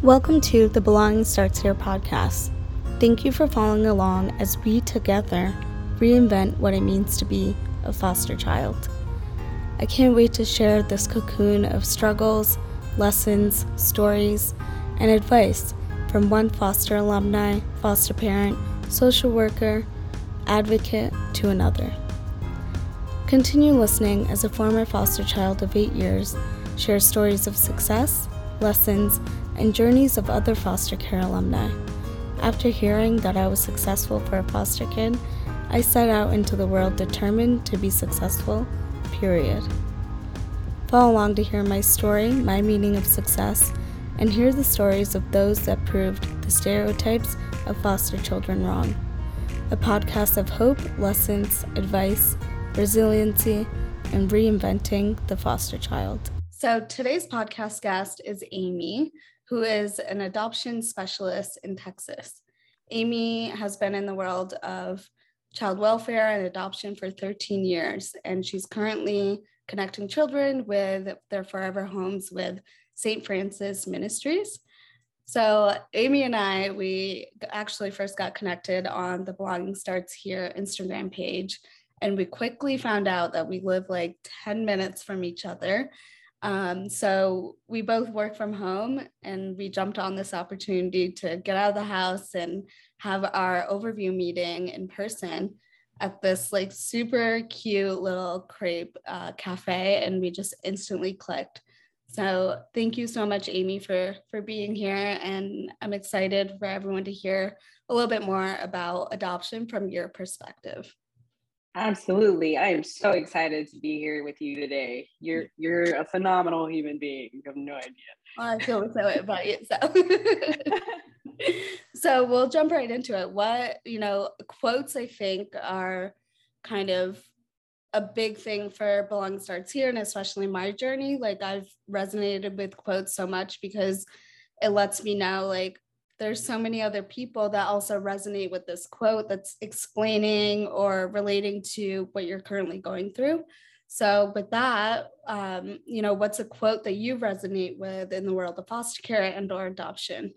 Welcome to the Belonging Starts Here podcast. Thank you for following along as we together reinvent what it means to be a foster child. I can't wait to share this cocoon of struggles, lessons, stories, and advice from one foster alumni, foster parent, social worker, advocate to another. Continue listening as a former foster child of eight years shares stories of success, lessons, and journeys of other foster care alumni. After hearing that I was successful for a foster kid, I set out into the world determined to be successful, period. Follow along to hear my story, my meaning of success, and hear the stories of those that proved the stereotypes of foster children wrong. A podcast of hope, lessons, advice, resiliency, and reinventing the foster child. So today's podcast guest is Amy, who is an adoption specialist in Texas. Amy has been in the world of child welfare and adoption for 13 years, and she's currently connecting children with their forever homes with St. Francis Ministries. So, Amy and I, we actually first got connected on the Belonging Starts Here Instagram page, and we quickly found out that we live like 10 minutes from each other um, so we both work from home and we jumped on this opportunity to get out of the house and have our overview meeting in person at this like super cute little crepe uh, cafe and we just instantly clicked. So thank you so much amy for for being here and i'm excited for everyone to hear a little bit more about adoption from your perspective Absolutely. I am so excited to be here with you today. You're you're a phenomenal human being. You have no idea. I feel so about you. So. so we'll jump right into it. What, you know, quotes I think are kind of a big thing for Belong Starts Here and especially my journey. Like I've resonated with quotes so much because it lets me know like there's so many other people that also resonate with this quote that's explaining or relating to what you're currently going through. So, with that, um, you know, what's a quote that you resonate with in the world of foster care and/or adoption?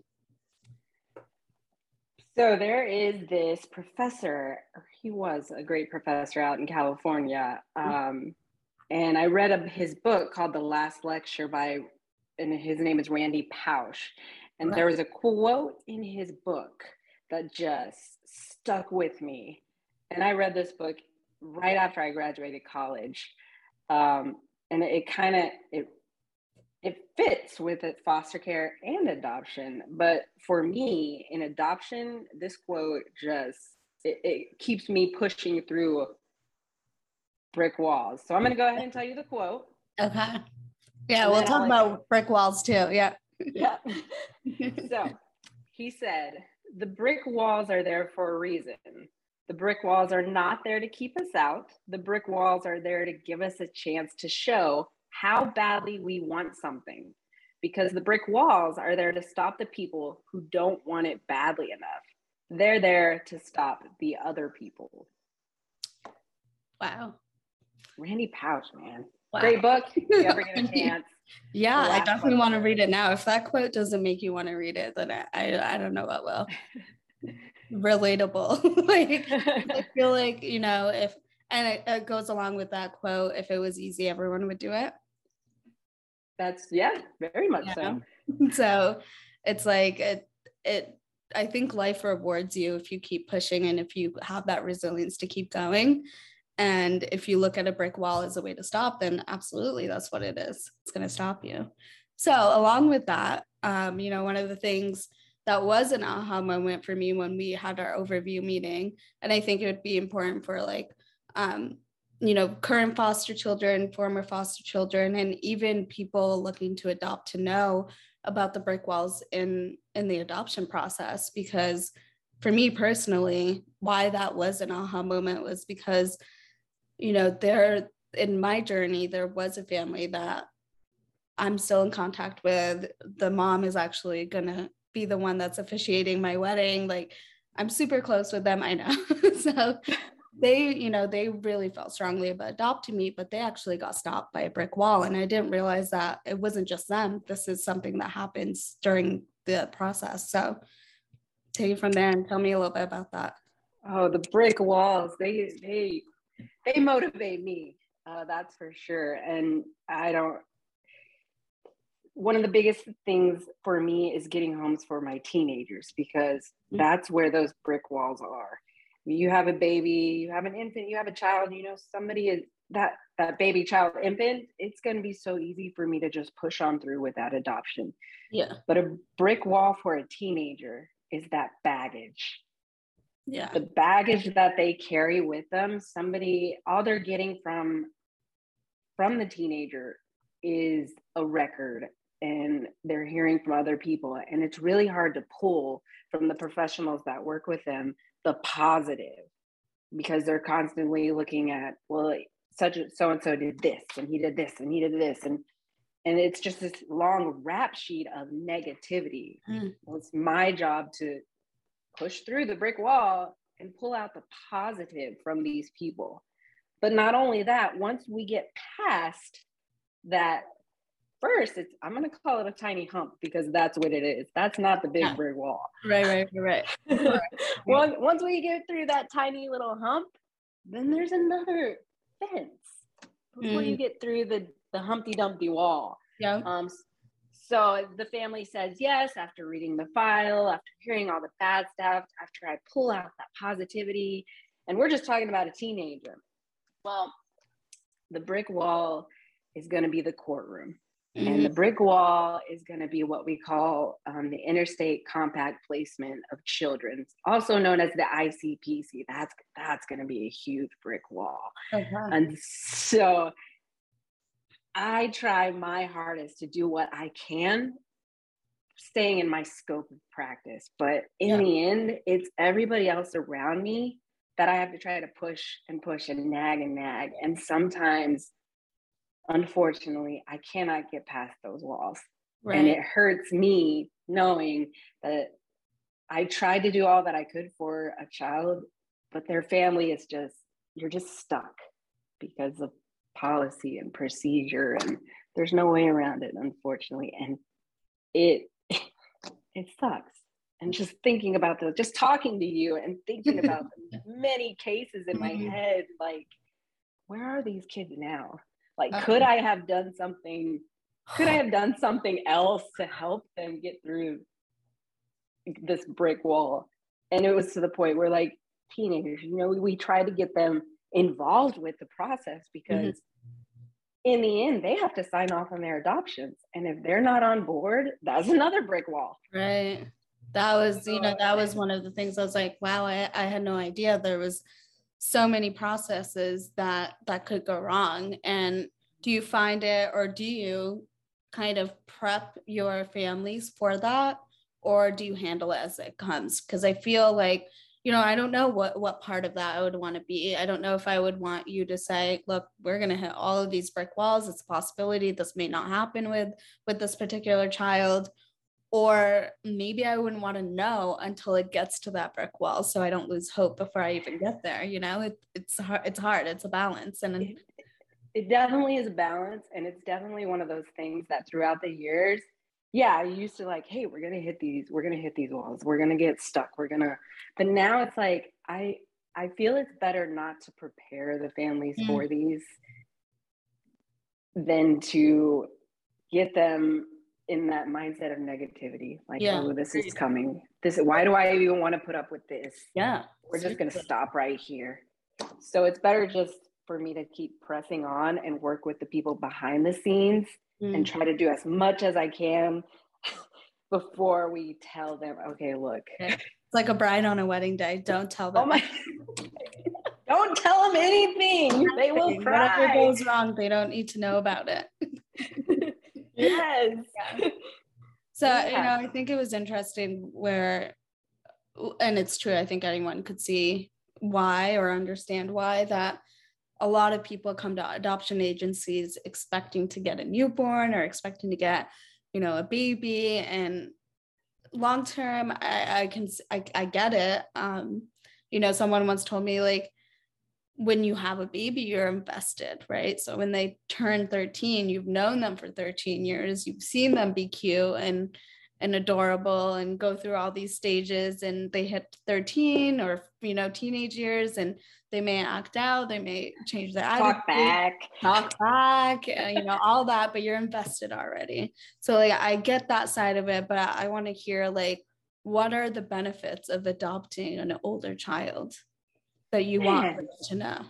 So there is this professor. He was a great professor out in California, um, and I read a, his book called The Last Lecture by, and his name is Randy Pausch and there was a quote in his book that just stuck with me. And I read this book right after I graduated college. Um, and it, it kind of it it fits with it, foster care and adoption. But for me, in adoption, this quote just it, it keeps me pushing through brick walls. So I'm going to go ahead and tell you the quote. Okay. Yeah, we'll talk about brick walls too. Yeah yeah. so he said, the brick walls are there for a reason. The brick walls are not there to keep us out. The brick walls are there to give us a chance to show how badly we want something. Because the brick walls are there to stop the people who don't want it badly enough. They're there to stop the other people. Wow. Randy Pausch, man. Wow. Great book. If you ever get a chance, yeah, I definitely want to read it now. If that quote doesn't make you want to read it, then I, I, I don't know what will. Relatable. like I feel like, you know, if and it, it goes along with that quote, if it was easy, everyone would do it. That's yeah, very much yeah. so. So it's like it it I think life rewards you if you keep pushing and if you have that resilience to keep going. And if you look at a brick wall as a way to stop, then absolutely that's what it is. It's going to stop you. So, along with that, um, you know, one of the things that was an aha moment for me when we had our overview meeting, and I think it would be important for like, um, you know, current foster children, former foster children, and even people looking to adopt to know about the brick walls in in the adoption process because for me personally why that was an aha moment was because you know, there in my journey, there was a family that I'm still in contact with. The mom is actually gonna be the one that's officiating my wedding. Like I'm super close with them, I know. so they, you know, they really felt strongly about adopting me, but they actually got stopped by a brick wall. And I didn't realize that it wasn't just them. This is something that happens during the process. So take it from there and tell me a little bit about that. Oh, the brick walls, they they they motivate me. Uh, that's for sure. And I don't one of the biggest things for me is getting homes for my teenagers because mm-hmm. that's where those brick walls are. You have a baby, you have an infant, you have a child, you know, somebody is that that baby child infant, it's going to be so easy for me to just push on through with that adoption. Yeah. But a brick wall for a teenager is that baggage. Yeah. The baggage that they carry with them, somebody all they're getting from from the teenager is a record and they're hearing from other people and it's really hard to pull from the professionals that work with them the positive because they're constantly looking at well such so and so did this and he did this and he did this and and it's just this long rap sheet of negativity mm. well, it's my job to push through the brick wall and pull out the positive from these people but not only that once we get past that first it's i'm going to call it a tiny hump because that's what it is that's not the big yeah. brick wall right right right, right. once, once we get through that tiny little hump then there's another fence before mm. you get through the the humpty dumpty wall yeah um so the family says yes after reading the file after hearing all the bad stuff after i pull out that positivity and we're just talking about a teenager well the brick wall is going to be the courtroom Mm-hmm. And the mm-hmm. brick wall is going to be what we call um, the interstate compact placement of children, also known as the ICPC. That's that's going to be a huge brick wall. Uh-huh. And so I try my hardest to do what I can, staying in my scope of practice. But in yeah. the end, it's everybody else around me that I have to try to push and push and nag and nag. And sometimes unfortunately, I cannot get past those walls. Right. And it hurts me knowing that I tried to do all that I could for a child, but their family is just, you're just stuck because of policy and procedure and there's no way around it unfortunately and it it sucks and just thinking about the just talking to you and thinking about the many cases in my mm-hmm. head like where are these kids now like, uh-huh. could I have done something? Could I have done something else to help them get through this brick wall? And it was to the point where, like, teenagers, you know, we, we try to get them involved with the process mm-hmm. because mm-hmm. in the end, they have to sign off on their adoptions. And if they're not on board, that's another brick wall. Right. That was, you know, that was one of the things I was like, wow, I, I had no idea there was so many processes that that could go wrong and do you find it or do you kind of prep your families for that or do you handle it as it comes because i feel like you know i don't know what what part of that i would want to be i don't know if i would want you to say look we're going to hit all of these brick walls it's a possibility this may not happen with with this particular child or maybe I wouldn't want to know until it gets to that brick wall, so I don't lose hope before I even get there. You know, it, it's hard. It's hard. It's a balance, and it, it definitely is a balance, and it's definitely one of those things that throughout the years, yeah, I used to like, hey, we're gonna hit these, we're gonna hit these walls, we're gonna get stuck, we're gonna, but now it's like I I feel it's better not to prepare the families mm. for these than to get them in that mindset of negativity like yeah. oh this is coming this why do i even want to put up with this yeah we're just to stop right here so it's better just for me to keep pressing on and work with the people behind the scenes mm. and try to do as much as i can before we tell them okay look it's like a bride on a wedding day don't tell them oh my don't tell them anything they will cry whatever goes wrong they don't need to know about it yes. Yeah. So, yeah. you know, I think it was interesting where, and it's true, I think anyone could see why or understand why that a lot of people come to adoption agencies expecting to get a newborn or expecting to get, you know, a baby. And long term, I, I can, I, I get it. Um, you know, someone once told me, like, when you have a baby, you're invested, right? So when they turn 13, you've known them for 13 years, you've seen them be cute and and adorable and go through all these stages and they hit 13 or you know teenage years and they may act out they may change their talk back talk back uh, you know all that but you're invested already so like i get that side of it but i, I want to hear like what are the benefits of adopting an older child that you Man. want to know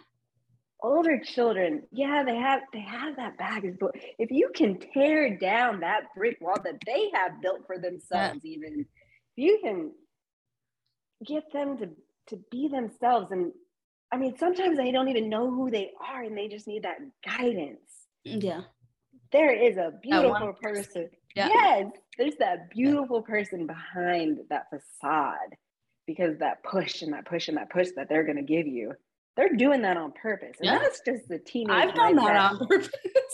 older children yeah they have they have that baggage but if you can tear down that brick wall that they have built for themselves yeah. even if you can get them to to be themselves and i mean sometimes they don't even know who they are and they just need that guidance yeah there is a beautiful person yeah. yes there's that beautiful person behind that facade because that push and that push and that push that they're going to give you they're doing that on purpose. And yeah. that's just the teenage. I've done that on purpose.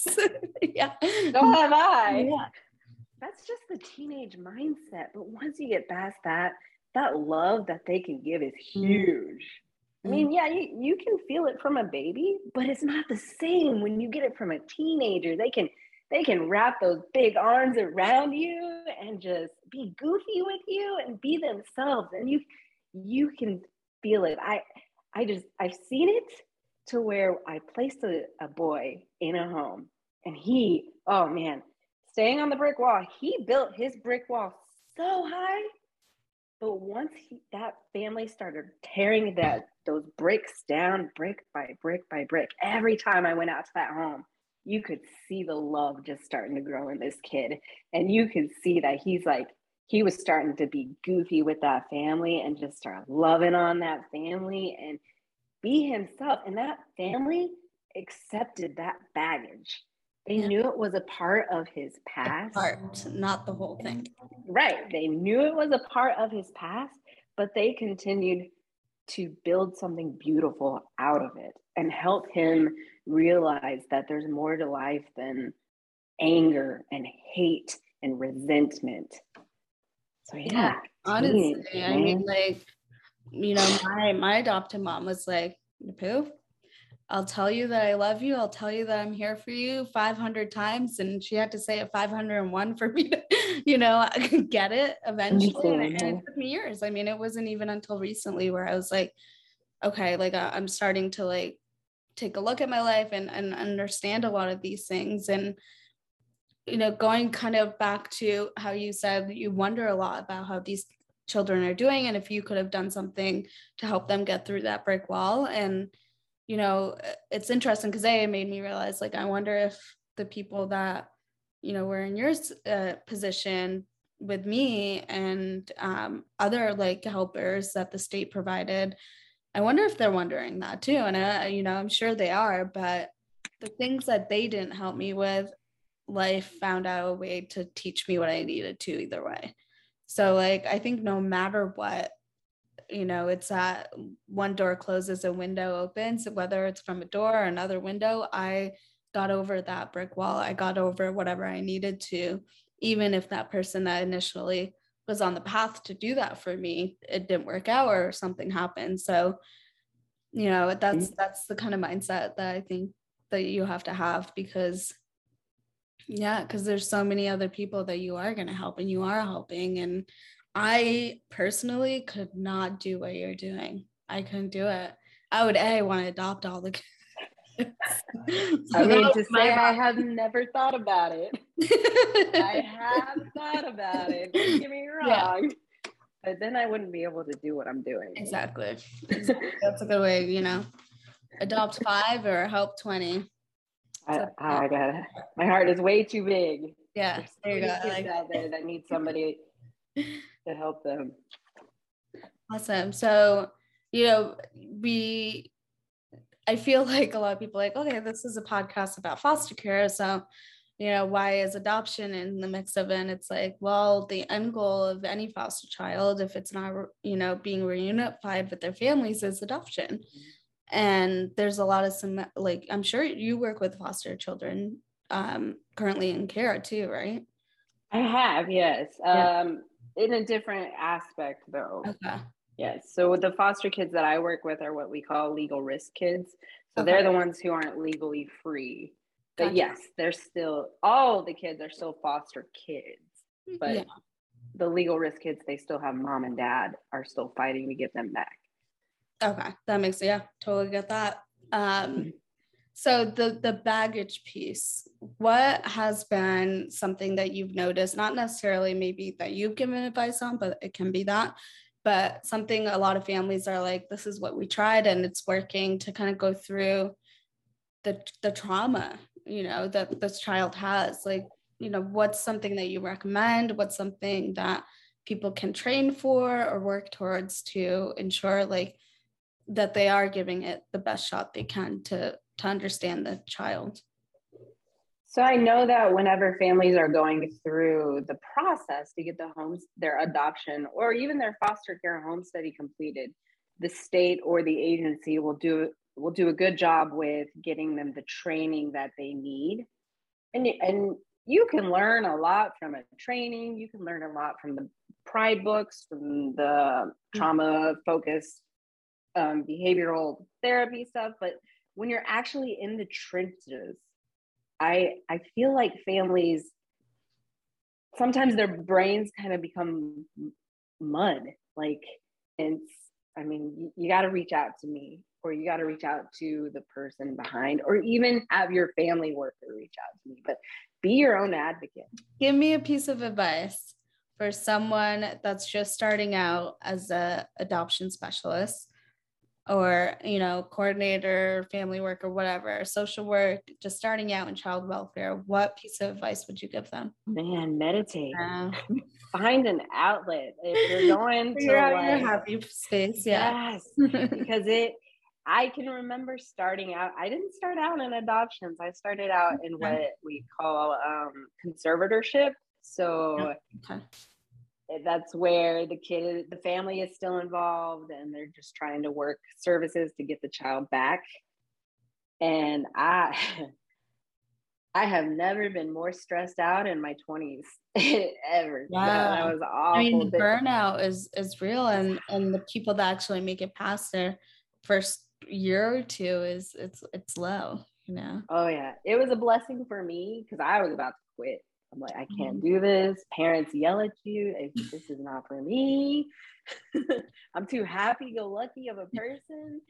yeah. So have I. Yeah. That's just the teenage mindset. But once you get past that, that love that they can give is mm. huge. I mean, yeah, you, you can feel it from a baby, but it's not the same when you get it from a teenager. They can they can wrap those big arms around you and just be goofy with you and be themselves. And you you can feel it. I I just, I've seen it to where I placed a, a boy in a home and he, oh man, staying on the brick wall, he built his brick wall so high. But once he, that family started tearing that those bricks down, brick by brick by brick, every time I went out to that home, you could see the love just starting to grow in this kid. And you could see that he's like, he was starting to be goofy with that family and just start loving on that family and be himself. And that family accepted that baggage. They yeah. knew it was a part of his past. Part, not the whole thing. Right. They knew it was a part of his past, but they continued to build something beautiful out of it and help him realize that there's more to life than anger and hate and resentment so yeah, honestly, I mean, like, you know, my my adopted mom was like, "Pooh, I'll tell you that I love you. I'll tell you that I'm here for you 500 times," and she had to say it 501 for me to, you know, get it eventually. And it, and it took me years. I mean, it wasn't even until recently where I was like, okay, like uh, I'm starting to like take a look at my life and and understand a lot of these things and you know, going kind of back to how you said you wonder a lot about how these children are doing and if you could have done something to help them get through that brick wall. And, you know, it's interesting because it made me realize like, I wonder if the people that, you know, were in your uh, position with me and um, other like helpers that the state provided, I wonder if they're wondering that too. And, you know, I'm sure they are, but the things that they didn't help me with life found out a way to teach me what I needed to either way. So like I think no matter what, you know, it's that one door closes, a window opens, whether it's from a door or another window, I got over that brick wall. I got over whatever I needed to, even if that person that initially was on the path to do that for me, it didn't work out or something happened. So, you know, that's mm-hmm. that's the kind of mindset that I think that you have to have because yeah, because there's so many other people that you are going to help and you are helping. And I personally could not do what you're doing. I couldn't do it. I would a want to adopt all the kids. I mean to say I have never thought about it. I have thought about it. Don't get me wrong. Yeah. But then I wouldn't be able to do what I'm doing. Exactly. That's a good way, you know. Adopt five or help 20. I, I got it. My heart is way too big. Yeah, there you go. Like, out there that need somebody to help them. Awesome. So, you know, we, I feel like a lot of people like, okay, this is a podcast about foster care. So, you know, why is adoption in the mix of it? And it's like, well, the end goal of any foster child, if it's not, you know, being reunified with their families, is adoption. And there's a lot of some like i'm sure you work with foster children um currently in care too right i have yes yeah. um in a different aspect though okay yes so the foster kids that i work with are what we call legal risk kids so okay. they're the ones who aren't legally free but gotcha. yes they're still all the kids are still foster kids but yeah. the legal risk kids, they still have mom and dad are still fighting to get them back. Okay, that makes yeah, totally get that. Um, so the the baggage piece, what has been something that you've noticed? Not necessarily maybe that you've given advice on, but it can be that. But something a lot of families are like, this is what we tried and it's working to kind of go through the the trauma, you know, that this child has. Like, you know, what's something that you recommend? What's something that people can train for or work towards to ensure like that they are giving it the best shot they can to to understand the child. So i know that whenever families are going through the process to get the homes their adoption or even their foster care home study completed the state or the agency will do will do a good job with getting them the training that they need. And and you can learn a lot from a training. You can learn a lot from the pride books from the mm. trauma focused um, behavioral therapy stuff but when you're actually in the trenches i i feel like families sometimes their brains kind of become mud like it's i mean you, got to reach out to me or you got to reach out to the person behind or even have your family worker reach out to me but be your own advocate. Give me a piece of advice for someone that's just starting out as a adoption specialist or you know coordinator family work or whatever social work just starting out in child welfare what piece of advice would you give them? Man meditate. Uh, find an outlet. If you're going to out like, your happy space yeah. Yes because it i can remember starting out i didn't start out in adoptions i started out in what we call um, conservatorship so okay Eh, that's where the kid the family is still involved and they're just trying to work services to get the child back. And i i have never been more stressed out in my 20s ever. Wow. that, was awful i mean burnout is is real and and the people that actually make it past their first year or two is it's it's low you know? Oh yeah. It was a blessing for me because i was about to quit I'm like, I can't mm-hmm. do this. Parents yell at you. This is not for me. I'm too happy go lucky of a person.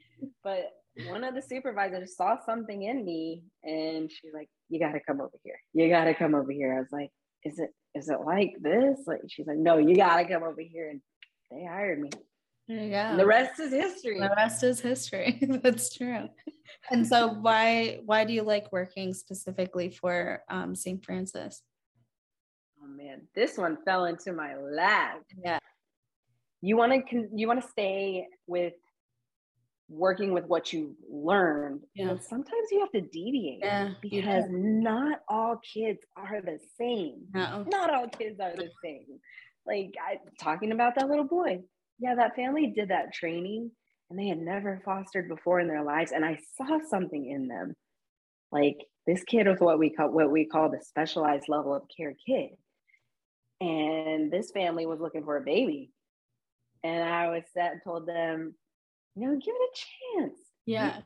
But one of the supervisors saw something in me and she's like, You gotta come over here. You gotta come over here. I was like, Is it is it like this? Like she's like, No, you gotta come over here. And they hired me. There you go. And the rest is history. The rest is history. That's true. And so why why do you like working specifically for um, St. Francis? Man, this one fell into my lap. Yeah. You want to you want to stay with working with what you learned. Yeah. sometimes you have to deviate yeah, because not all kids are the same. No. Not all kids are the same. Like I talking about that little boy. Yeah, that family did that training and they had never fostered before in their lives and I saw something in them. Like this kid was what we call what we call the specialized level of care kid and this family was looking for a baby. And i was set and told them you know give it a chance. Yeah.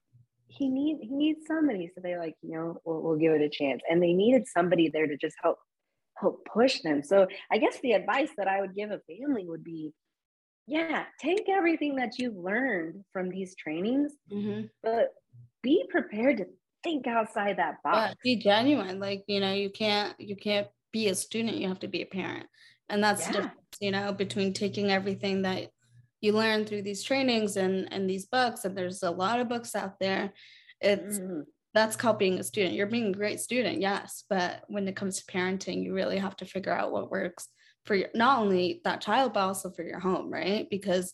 He, he need he needs somebody. So they like you know we'll, we'll give it a chance. And they needed somebody there to just help help push them. So i guess the advice that i would give a family would be yeah take everything that you've learned from these trainings mm-hmm. but be prepared to think outside that box. Yeah, be genuine. Like you know you can't you can't be a student, you have to be a parent. And that's yeah. you know, between taking everything that you learn through these trainings and and these books, and there's a lot of books out there. It's mm-hmm. that's called being a student. You're being a great student, yes, but when it comes to parenting, you really have to figure out what works for your, not only that child, but also for your home, right? Because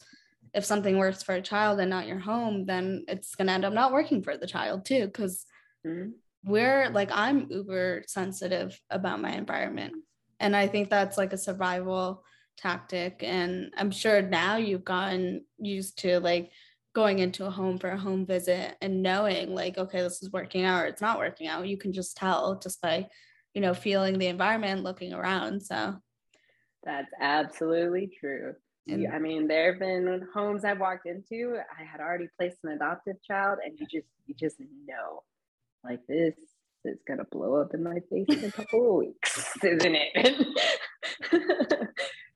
if something works for a child and not your home, then it's going to end up not working for the child too. Because mm-hmm we're like i'm uber sensitive about my environment and i think that's like a survival tactic and i'm sure now you've gotten used to like going into a home for a home visit and knowing like okay this is working out or it's not working out. You can just tell just by you know feeling the environment looking around so. That's absolutely true. And, i mean there have been homes i've walked into i had already placed an adoptive child and you just you just know like this is gonna blow up in my face in a couple of weeks, isn't it?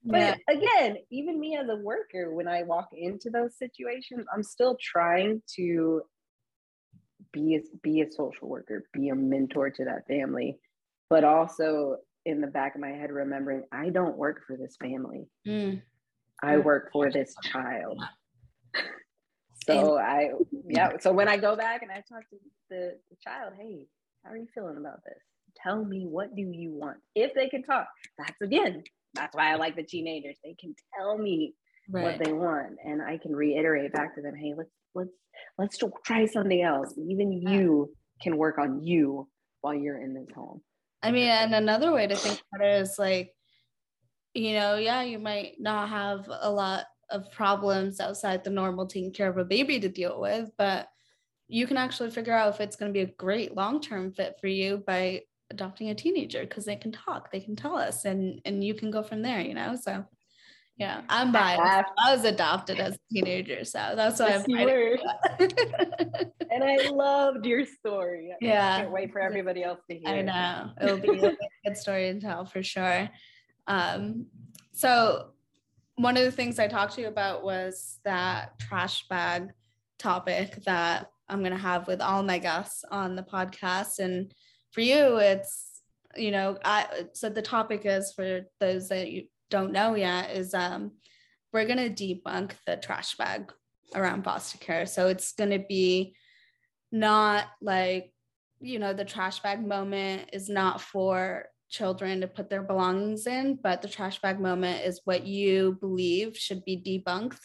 but yeah. again, even me as a worker, when I walk into those situations, I'm still trying to be a, be a social worker, be a mentor to that family, but also in the back of my head, remembering I don't work for this family. Mm. I work for this child. So I, yeah. So when I go back and I talk to the, the child, hey, how are you feeling about this? Tell me what do you want? If they can talk, that's again, that's why I like the teenagers. They can tell me right. what they want, and I can reiterate back to them, hey, let's let's let's try something else. Even you can work on you while you're in this home. I mean, and another way to think about it is like, you know, yeah, you might not have a lot of problems outside the normal taking care of a baby to deal with, but you can actually figure out if it's going to be a great long-term fit for you by adopting a teenager because they can talk, they can tell us, and and you can go from there, you know. So yeah, I'm biased. I was adopted as a teenager, so that's why I'm. You and I loved your story. Yeah, I can't wait for everybody else to hear. I know it'll be a good story to tell for sure. Um, so one of the things I talked to you about was that trash bag topic that I'm going to have with all my guests on the podcast. And for you, it's, you know, I, so the topic is for those that you don't know yet is um, we're going to debunk the trash bag around foster care. So it's going to be not like, you know, the trash bag moment is not for children to put their belongings in, but the trash bag moment is what you believe should be debunked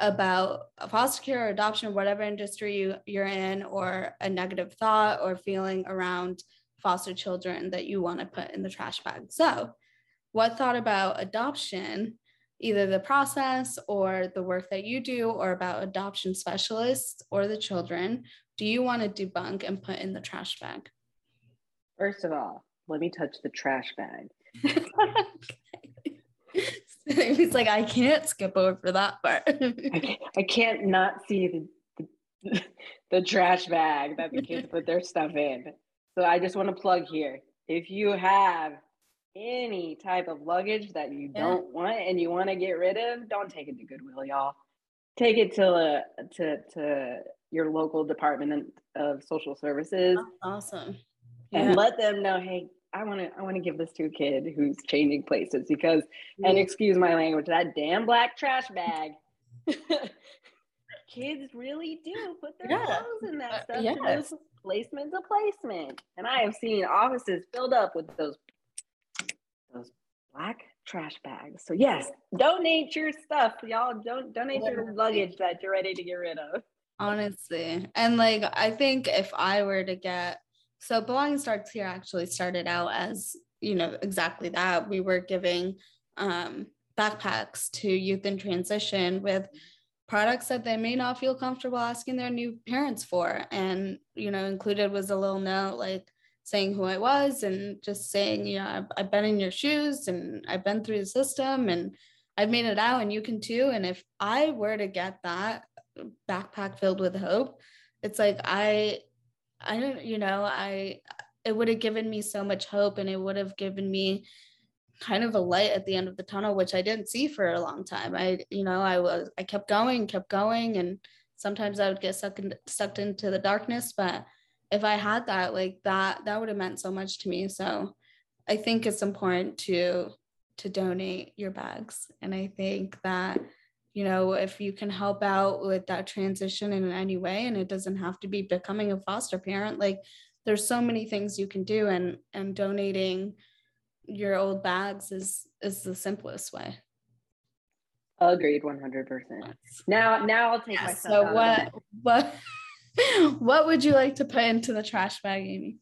about foster care or adoption, whatever industry you, you're in, or a negative thought or feeling around foster children that you want to put in the trash bag. So, what thought about adoption, either the process or the work that you do, or about adoption specialists or the children, do you want to debunk and put in the trash bag? First of all, let me touch the trash bag. He's like, I can't skip over that part. I, can't, I can't not see the, the, the trash bag that the kids put their stuff in. So I just want to plug here. If you have any type of luggage that you yeah. don't want and you want to get rid of, don't take it to Goodwill, y'all. Take it to uh, to to your local department of social services. awesome. And let them know, hey, I want to I want to give this to a kid who's changing places because and excuse my language that damn black trash bag. Kids really do put their yeah. clothes in that stuff uh, yes. placement's a placement. And I have seen offices filled up with those those black trash bags. So yes donate your stuff y'all. Don't donate your luggage that you're ready to get rid of. Honestly. And like I think if I were to get so belonging starts here actually started out as you know exactly that. We were giving um, backpacks to youth in transition with products that they may not feel comfortable asking their new parents for. And you know included was a little note like saying who i was and just saying you know I've, I've been in your shoes and i've been through the system and i've made it out and you can too. And if i were to get that backpack filled with hope it's like i I don't, you know, I, it would have given me so much hope and it would have given me kind of a light at the end of the tunnel, which I didn't see for a long time. I, you know, I was, I kept going, kept going. And sometimes I would get sucked, in, sucked into the darkness. But if I had that, like that, that would have meant so much to me. So I think it's important to, to donate your bags. And I think that you know, if you can help out with that transition in any way, and it doesn't have to be becoming a foster parent, like there's so many things you can do, and and donating your old bags is is the simplest way. Agreed, one hundred percent. Now, now I'll take yeah, my. So what what what would you like to put into the trash bag, Amy?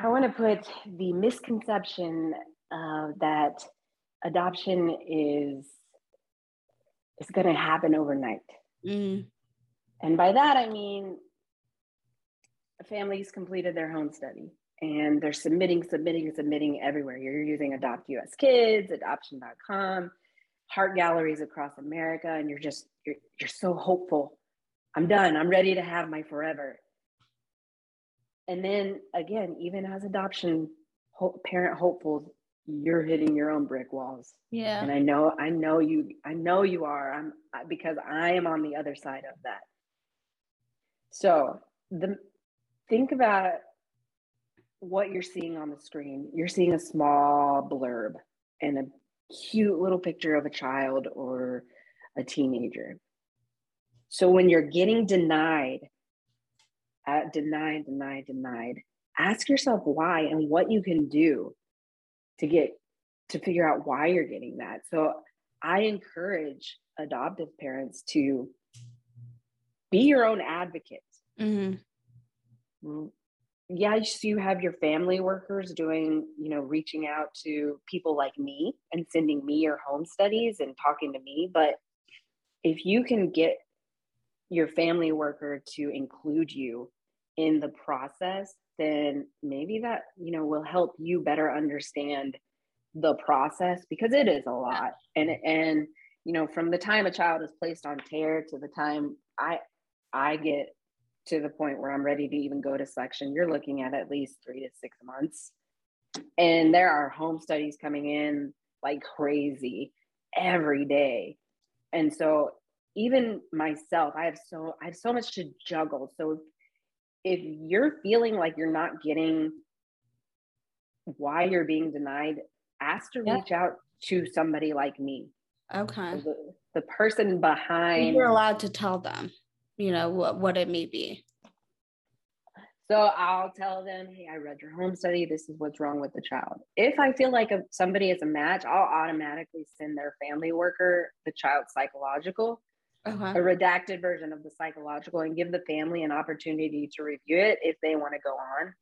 I want to put the misconception uh, that adoption is is going to happen overnight. Mm. And by that, I mean families completed their home study and they're submitting, submitting, submitting everywhere. You're using Adopt US Kids, adoption.com, heart galleries across America, and you're just, you're, you're so hopeful. I'm done. I'm ready to have my forever. And then again, even as adoption parent hopefuls, you're hitting your own brick walls. Yeah. And I know, I know you, I know you are. I'm because I am on the other side of that. So the think about what you're seeing on the screen. You're seeing a small blurb and a cute little picture of a child or a teenager. So when you're getting denied, uh, denied, denied, denied, ask yourself why and what you can do to get to figure out why you're getting that. So I encourage adoptive parents to be your own advocate. Mm-hmm. Yes, you have your family workers doing, you know, reaching out to people like me and sending me your home studies and talking to me. But if you can get your family worker to include you in the process, then maybe that, you know, will help you better understand the process because it is a lot. And and you know, from the time a child is placed on TARE to the time I I get to the point where I'm ready to even go to selection, you're looking at at least 3 to 6 months. And there are home studies coming in like crazy every day. And so even myself, I have so I have so much to juggle. So if you're feeling like you're not getting why you're being denied, ask to yeah. reach out to somebody like me. Okay. The, the person behind. You're allowed to tell them, you know, what, what it may be. So I'll tell them, hey, I read your home study. This is what's wrong with the child. If I feel like a, somebody is a match, I'll automatically send their family worker the child psychological uh-huh. a redacted version of the psychological and give the family an opportunity to review it if they want to go on.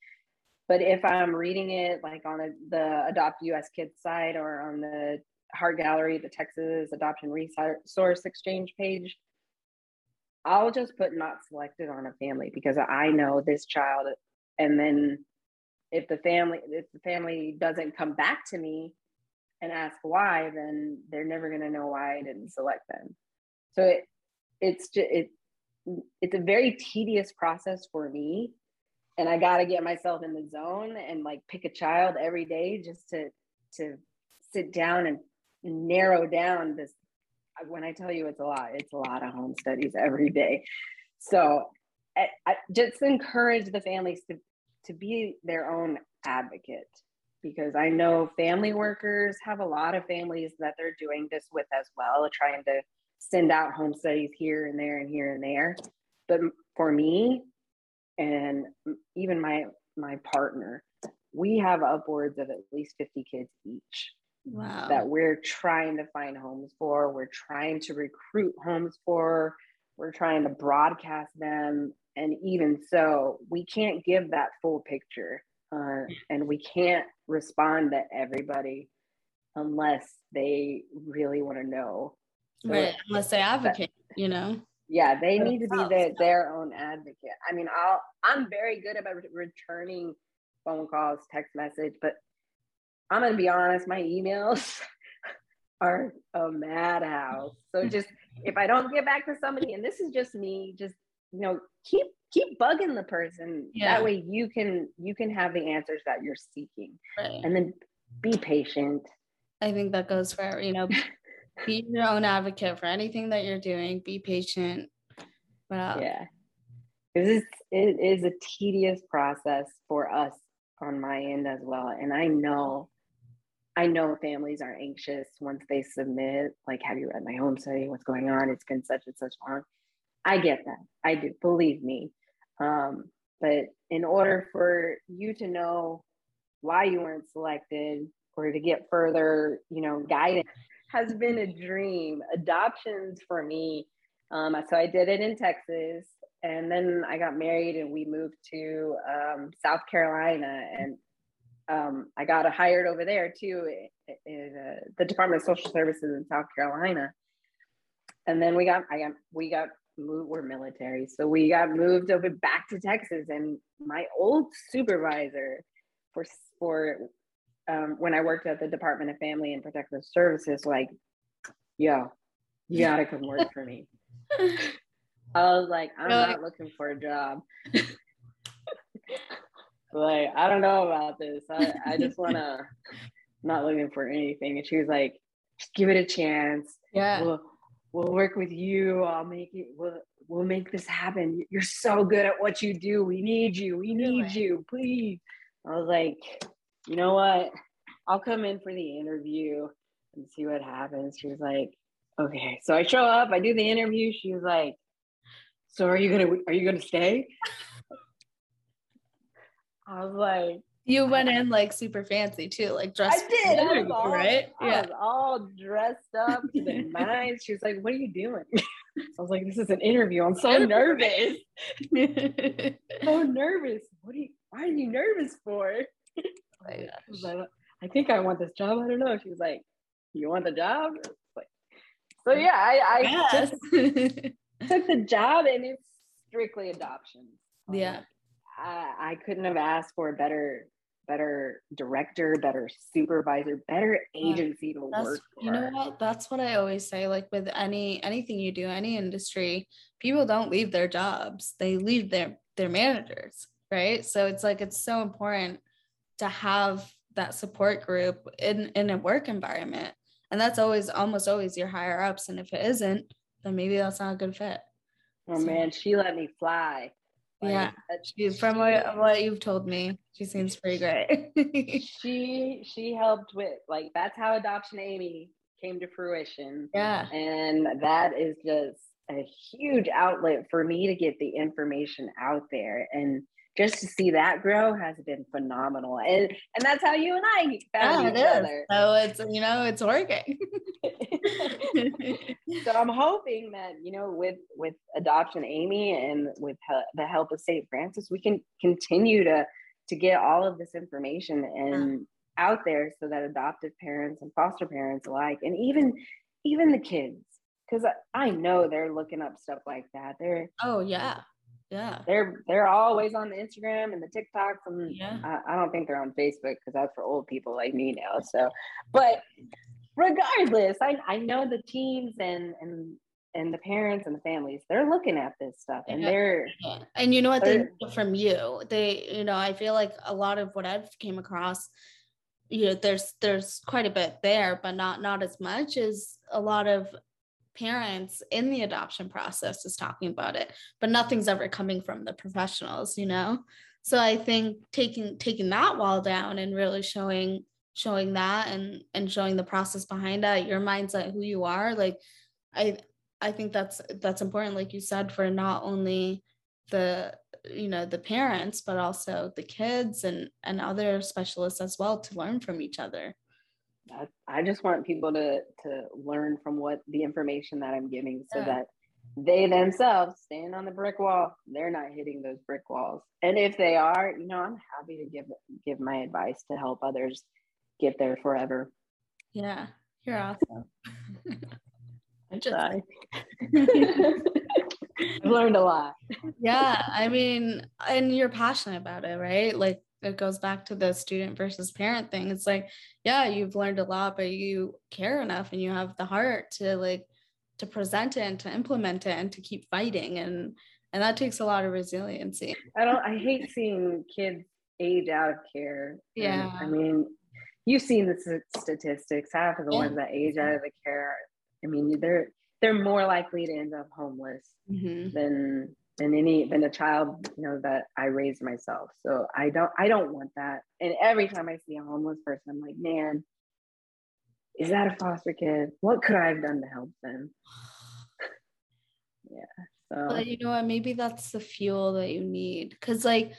But if I'm reading it like on a, the Adopt US Kids site or on the Heart Gallery, the Texas Adoption Resource Exchange page, I'll just put not selected on a family because I know this child. And then if the family if the family doesn't come back to me and ask why, then they're never going to know why I didn't select them. So it, it's just it, it's a very tedious process for me, and I got to get myself in the zone and like pick a child every day just to to sit down and narrow down this. When I tell you it's a lot, it's a lot of home studies every day. So I, I just encourage the families to to be their own advocate because I know family workers have a lot of families that they're doing this with as well, trying to send out home studies here and there and here and there. But for me, and even my my partner, we have upwards of at least 50 kids each. Wow. That we're trying to find homes for, we're trying to recruit homes for, we're trying to broadcast them. And even so, we can't give that full picture. Uh, and we can't respond to everybody unless they really want to know right, unless they advocate, you know. Yeah, they need to be the, their own advocate. I mean, I'll I'm very good about returning phone calls, text message, but I'm gonna be honest, my emails are a madhouse. So hmm. just if I don't get back to somebody, and this is just me, just you know, keep keep bugging the person. Yeah. That way you can you can have the answers that you're seeking. Right. And then be patient. I think that goes for you know be your own advocate for anything that you're doing. Be patient. Wow. Yeah. Because it is a tedious process for us on my end as well. And I know, I know families are anxious once they submit, like, have you read my home study? What's going on? It's been such and such long. I get that. I do, believe me. Um, but in order for you to know why you weren't selected or to get further, you know, guidance has been a dream. Adoptions for me. Um, so I did it in Texas, and then I got married, and we moved to um, South Carolina, and um, I got hired over there too in, in uh, the Department of Social Services in South Carolina. And then we got, I got, we got moved. We're military, so we got moved over back to Texas, and my old supervisor for for um, when I worked at the Department of Family and Protective Services, like, yo, you gotta come work for me. I was like, I'm not looking for a job. like, I don't know about this. I, I just wanna not looking for anything. And she was like, just give it a chance. Yeah. We'll, we'll work with you. I'll make it, we'll, we'll make this happen. You're so good at what you do. We need you. We need you. Please. I was like, you know what? I'll come in for the interview and see what happens. She was like, okay. So I show up, I do the interview. She was like, so are you gonna are you gonna stay? I was like, You went in like super fancy too, like dressed. I did. I was all, right? I Yeah. was all dressed up to the nines. She was like, "What are you doing?" I was like, "This is an interview. I'm so nervous. So nervous. What are you? Why are you nervous for?" Oh I was like, I think I want this job. I don't know. She was like, "You want the job?" Like, so yeah, I, I Yes. took, took the job, and it's strictly adoption. Um, yeah. I, I couldn't have asked for a better better director, better supervisor, better agency to That's work for. you know what? That's what I always say. Like with any anything you do, any industry, people don't leave their jobs. They leave their their managers, right? So it's like it's so important to have that support group in in a work environment. And that's always almost always your higher ups. And if it isn't, then maybe that's not a good fit. Oh So- man, she let me fly. Like, Yeah. that- She, from what, what you've told me, she seems pretty great. she she helped with like that's how adoption Aimee came to fruition. yeah. And that is just a huge outlet for me to get the information out there. And just to see that grow has been phenomenal. And and that's how you and I found Yeah, each is. other. So it's you know it's working. so I'm hoping that you know with with adoption Aimee and with he- the help of St. Francis, we can continue to to get all of this information and out there so that adoptive parents and foster parents alike, and even even the kids, because I, know they're looking up stuff like that. They're oh yeah, yeah, they're they're always on the Instagram and the TikToks, and Yeah. I, I don't think they're on Facebook because that's for old people like me now. So, but regardless, I I know the teams and and and the parents and the families they're looking at this stuff and Yeah. they're. And you know what they from you? They you know I feel like a lot of what I've came across, you know, there's there's quite a bit there, but not not as much as a lot of parents in the adoption process is talking about it but nothing's ever coming from the professionals you know? So i think taking taking that wall down and really showing showing that and and showing the process behind that your mindset who you are like i i think that's that's important like you said for not only the you know the parents but also the kids and and other specialists as well to learn from each other I, I just want people to to learn from what the information that I'm giving so Yeah. that they themselves stand on the brick wall they're not hitting those brick walls. And if they are you know i'm happy to give give my advice to help others get there forever. Yeah you're awesome. I just i've learned a lot. Yeah i mean and you're passionate about it right? Like it goes back to the student versus parent thing it's like yeah you've learned a lot but you care enough and you have the heart to like to present it and to implement it and to keep fighting and and that takes a lot of resiliency i don't i hate seeing kids age out of care And, Yeah. i mean you've seen the statistics half of the Yeah. ones that age out of the care i mean they're they're more likely to end up homeless Mhm. than than any than a child you know that I raised myself. So I don't I don't want that. And every time I see a homeless person, I'm like, man, is that a foster kid? What could I have done to help them? yeah. So But you know what? Maybe that's the fuel that you need. Cause like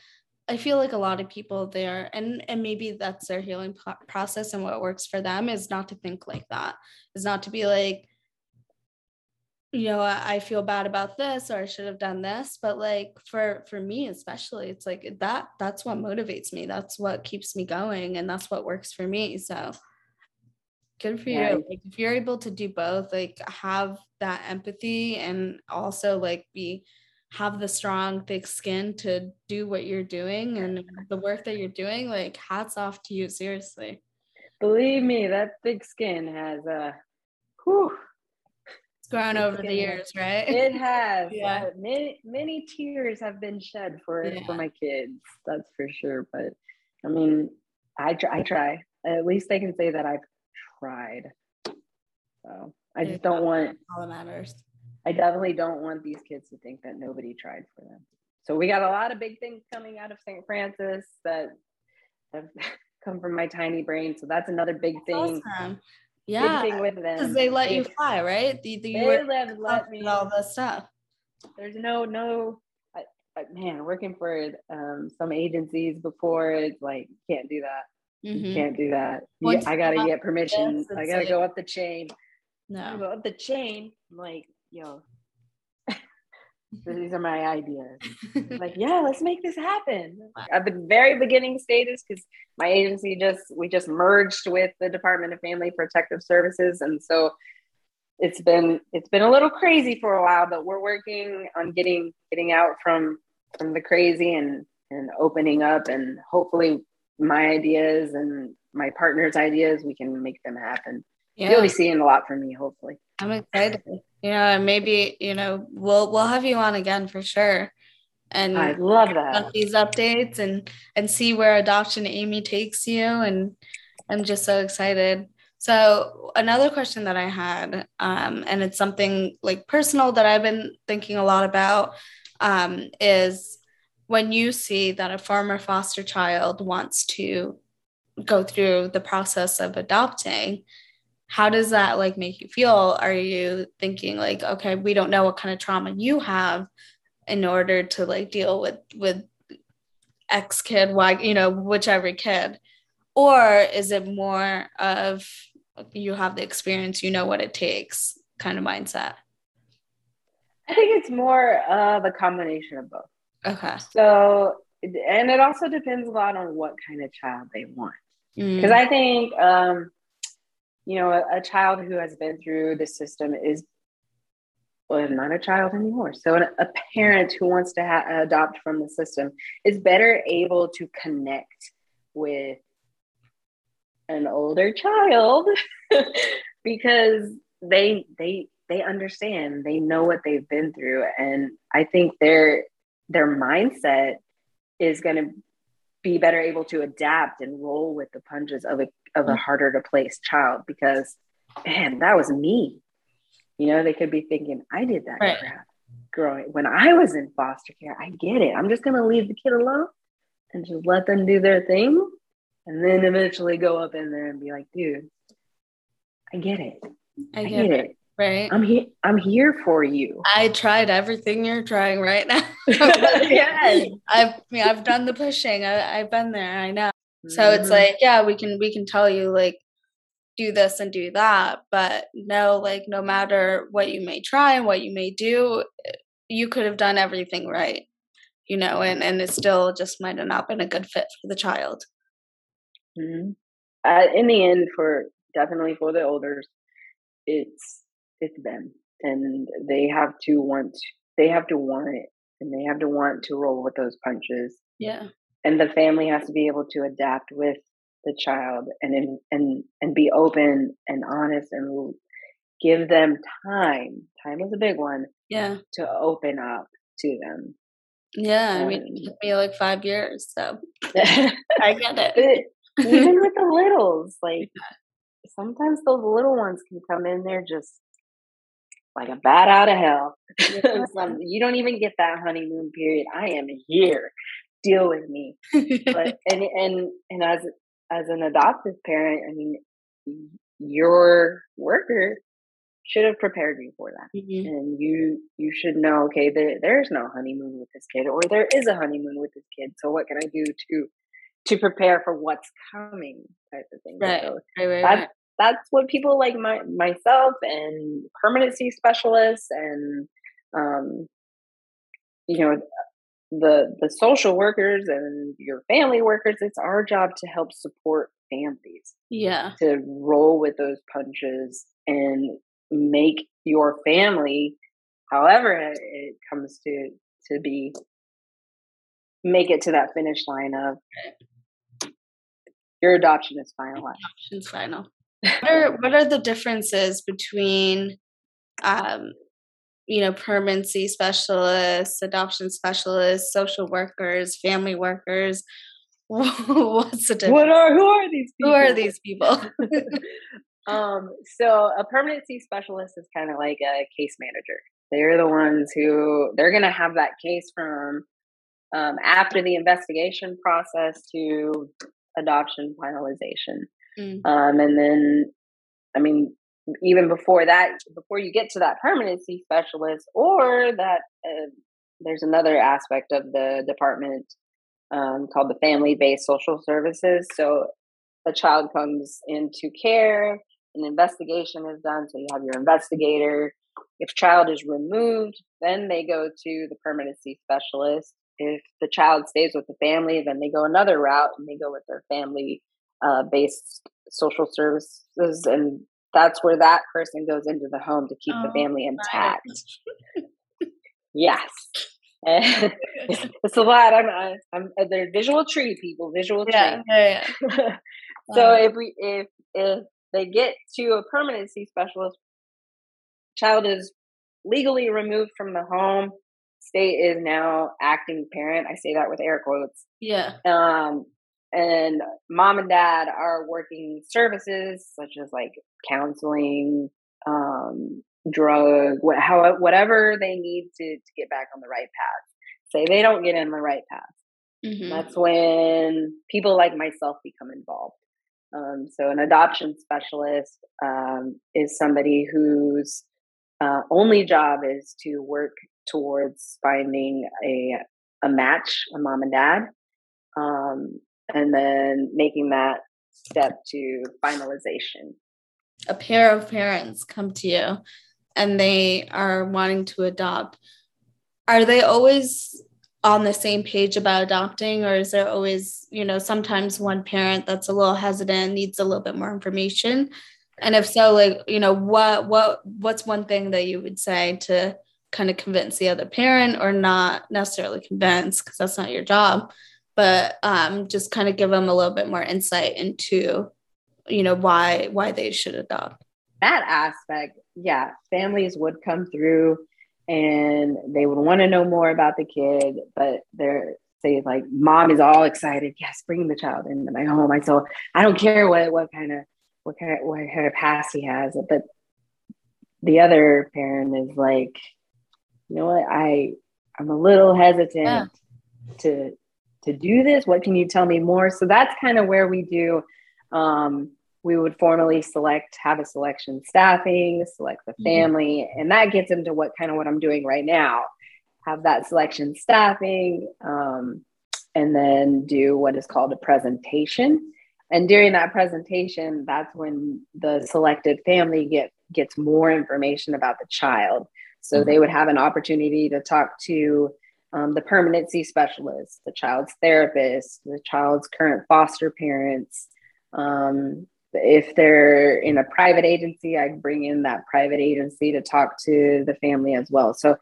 I feel like a lot of people there, and and maybe that's their healing pro- process, and what works for them is not to think like that. Is not to be like, you know, I, I feel bad about this, or I should have done this. But like for for me especially, it's like that. That's what motivates me. That's what keeps me going, and that's what works for me. So good for Yeah. you. Like if you're able to do both, like have that empathy and also like be have the strong thick skin to do what you're doing and the work that you're doing like hats off to you seriously believe me, that thick skin has a whew, it's grown over the years right it has Yeah. uh, many many tears have been shed for Yeah. for my kids, that's for sure. But I mean, I try I try. at least they can say that I've tried. So I just don't want all that matters. I definitely don't want these kids to think that nobody tried for them. So we got a lot of big things coming out of St. Francis that have come from my tiny brain. So that's another big thing. Awesome. Yeah, with them because they let you fly, right? The, the, they were let, let me all this stuff. There's no no. I, I, man, working for um, some agencies before, it's like can't do that. Mhm. You can't do that. You- I gotta get permission. I gotta like- go up the chain. No. go up the chain. I'm like, yo, these are my ideas. like, yeah, let's make this happen. At the very beginning stages, because my agency just we just merged with the Department of Family Protective Services, and so it's been it's been a little crazy for a while, but we're working on getting getting out from from the crazy and and opening up, and hopefully my ideas and my partner's ideas we can make them happen. Yeah. You'll be seeing a lot from me, hopefully. I'm excited. You know, and maybe you know we'll we'll have you on again for sure, and I love that. these updates and and see where adoption Aimee takes you. And I'm just so excited. So another question that I had, um, and it's something like personal that I've been thinking a lot about, um, is when you see that a former foster child wants to go through the process of adopting how does that like make you feel? Are you thinking like okay we don't know what kind of trauma you have in order to like deal with with x kid y you know whichever kid? Or is it more of you have the experience you know what it takes kind of mindset? I think it's more of a combination of both. okay. So, and it also depends a lot on what kind of child they want. Mm, Because I think, um, you know, a, a child who has been through the system is, well, not a child anymore. So, an, a parent who wants to ha- adopt from the system is better able to connect with an older child because they they they understand they know what they've been through and i think their their mindset is going to be better able to adapt and roll with the punches of a of a mm. harder to place child because man that was me. You know they could be thinking i did that Right. crap growing when i was in foster care i get it. I'm just going to leave the kid alone and just let them do their thing and then eventually go up in there and be like dude i get it. I i get get it. it. Right. I'm here i'm here for you. I tried everything you're trying right now. Yes. i've I mean, i've done the pushing. I, i've been there. I know So it's Mhm. like, yeah, we can we can tell you like do this and do that, but no, like no matter what you may try and what you may do, you could have done everything right, you know, and and it still just might have not been a good fit for the child. Mhm. Uh, in the end, for definitely for the elders, it's it's them, and they have to want they have to want it, and they have to want to roll with those punches, Yeah, and the family has to be able to adapt with the child, and and and be open and honest, and give them time. Time is a big one yeah, to open up to them. yeah. I mean, Um, it took me like five years, so I get it. even with the littles, like sometimes those little ones can come in there just like a bat out of hell. You don't even get that honeymoon period. I am here. Deal with me. But and and and as as an adoptive parent, I mean, your worker should have prepared you for that Mhm. and you you should know okay there, there's no honeymoon with this kid or there is a honeymoon with this kid so what can i do to to prepare for what's coming type of thing Right, so Right, right, that's right. that's what people like my myself and permanency specialists and um you know the the social workers and your family workers it's our job to help support families Yeah, to roll with those punches and make your family however it, comes to to be make it to that finish line of your adoption is finalized options final. What are what are the differences between um you know permanency specialists, adoption specialists, social workers, family workers? What's the difference? What are who are these people? Who are these people? um, so a permanency specialist is kind of like a case manager. They're the ones who they're going to have that case from um, after the investigation process to adoption finalization. Mm. Um, and then, I mean, even before that, before you get to that permanency specialist, or that uh, there's another aspect of the department um, called the family based social services. So a child comes into care, an investigation is done. So you have your investigator. If child is removed, then they go to the permanency specialist. If the child stays with the family, then they go another route and they go with their family uh, based social services. And that's where that person goes into the home to keep oh, the family intact. yes. it's a lot. I'm, I'm, uh, they're visual tree people, visual tree. Yeah, yeah, yeah. so if we, if, if they get to a permanency specialist, child is legally removed from the home. State is now acting parent. I say that with air quotes. Yeah. Um, and mom and dad are working services such as like counseling, um, drug, what, how, whatever they need to, to get back on the right path. Say they don't get in the right path. Mm-hmm. That's when people like myself become involved. Um, so, an adoption specialist um, is somebody whose uh, only job is to work towards finding a a match, a mom and dad, um, and then making that step to finalization. A pair of parents come to you and they are wanting to adopt. Are they always on the same page about adopting or is there always you know sometimes one parent that's a little hesitant needs a little bit more information and if so like you know what what what's one thing that you would say to kind of convince the other parent or not necessarily convince because that's not your job but um, just kind of give them a little bit more insight into you know why why they should adopt. That aspect yeah families would come through and they would want to know more about the kid but they're say like mom is all excited yes bring the child into my home. I so i don't care what what kind of what kind of, what kind of past he has but the other parent is like you know what? I i'm a little hesitant yeah. to to do this? What can you tell me more? So that's kind of where we do. Um, we would formally select, have a selection staffing, select the mm-hmm. family, mm-hmm. and that gets into what kind of what I'm doing right now. Have that selection staffing, um, and then do what is called a presentation. And during that presentation, that's when the selected family get gets more information about the child. So mm-hmm. they would have an opportunity to talk to um, the permanency specialist, the child's therapist, the child's current foster parents. Um, if they're in a private agency, I bring in that private agency to talk to the family as well. So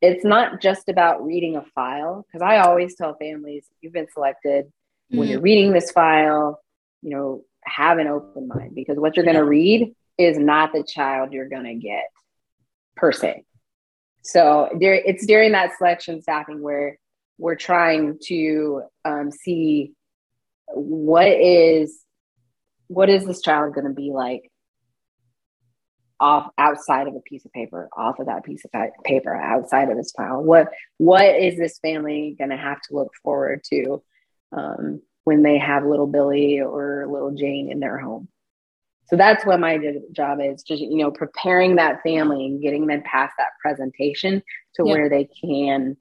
it's not just about reading a file, because I always tell families, you've been selected. Mm-hmm. When you're reading this file, you know, have an open mind because what you're going to read is not the child you're going to get per se. So it's during that selection staffing where we're trying to um, see what is what is this child going to be like off outside of a piece of paper off of that piece of paper outside of this file what what is this family going to have to look forward to um, when they have little billy or little jane in their home so that's what my job is just you know preparing that family and getting them past that presentation to yep. where they can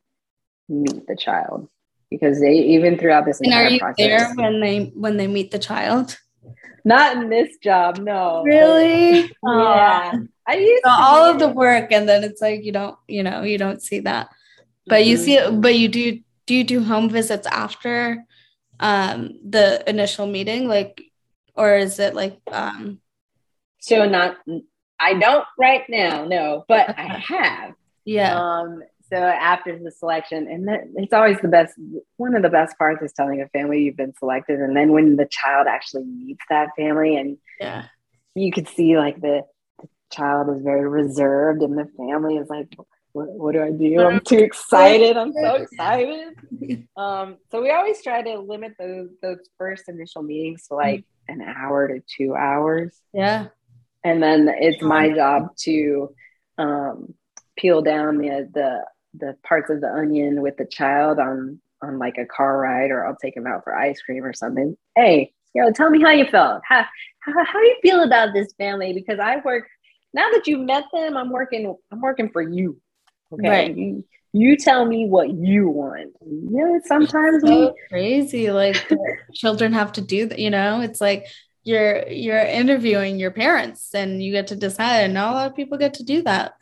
meet the child. Because they even throughout this and are you process, there when they when they meet the child? Not in this job no. Really? Yeah. I used so all of the work and then it's like you don't you know you don't see that. But mm-hmm. you see it but you do do you do home visits after um the initial meeting? Like or is it like um so not i don't right now no but i have yeah um so after the selection and that, it's always the best one of the best parts is telling a family you've been selected and then when the child actually meets that family and yeah you could see like the, the child is very reserved and the family is like what, what do I do? I'm too excited. I'm so excited. Um, so we always try to limit those those first initial meetings to like an hour to two hours. Yeah. And then it's my job to um, peel down the, the the parts of the onion with the child on on like a car ride, or I'll take him out for ice cream or something. Hey, you know, tell me how you felt. How how, how do you feel about this family? Because I work now that you've met them. I'm working. I'm working for you. Okay. Right. You, you tell me what you want. Yeah, sometimes so we crazy. Like children have to do that, you know, it's like you're you're interviewing your parents and you get to decide. And not a lot of people get to do that.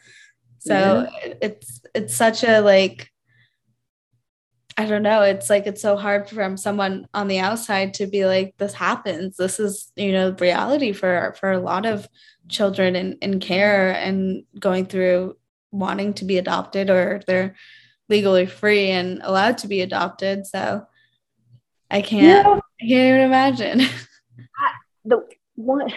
So yeah. it's it's such a like I don't know. It's like it's so hard from someone on the outside to be like, this happens. This is, you know, reality for for a lot of children in, in care and going through wanting to be adopted or they're legally free and allowed to be adopted. So I can't. I can't even imagine. the one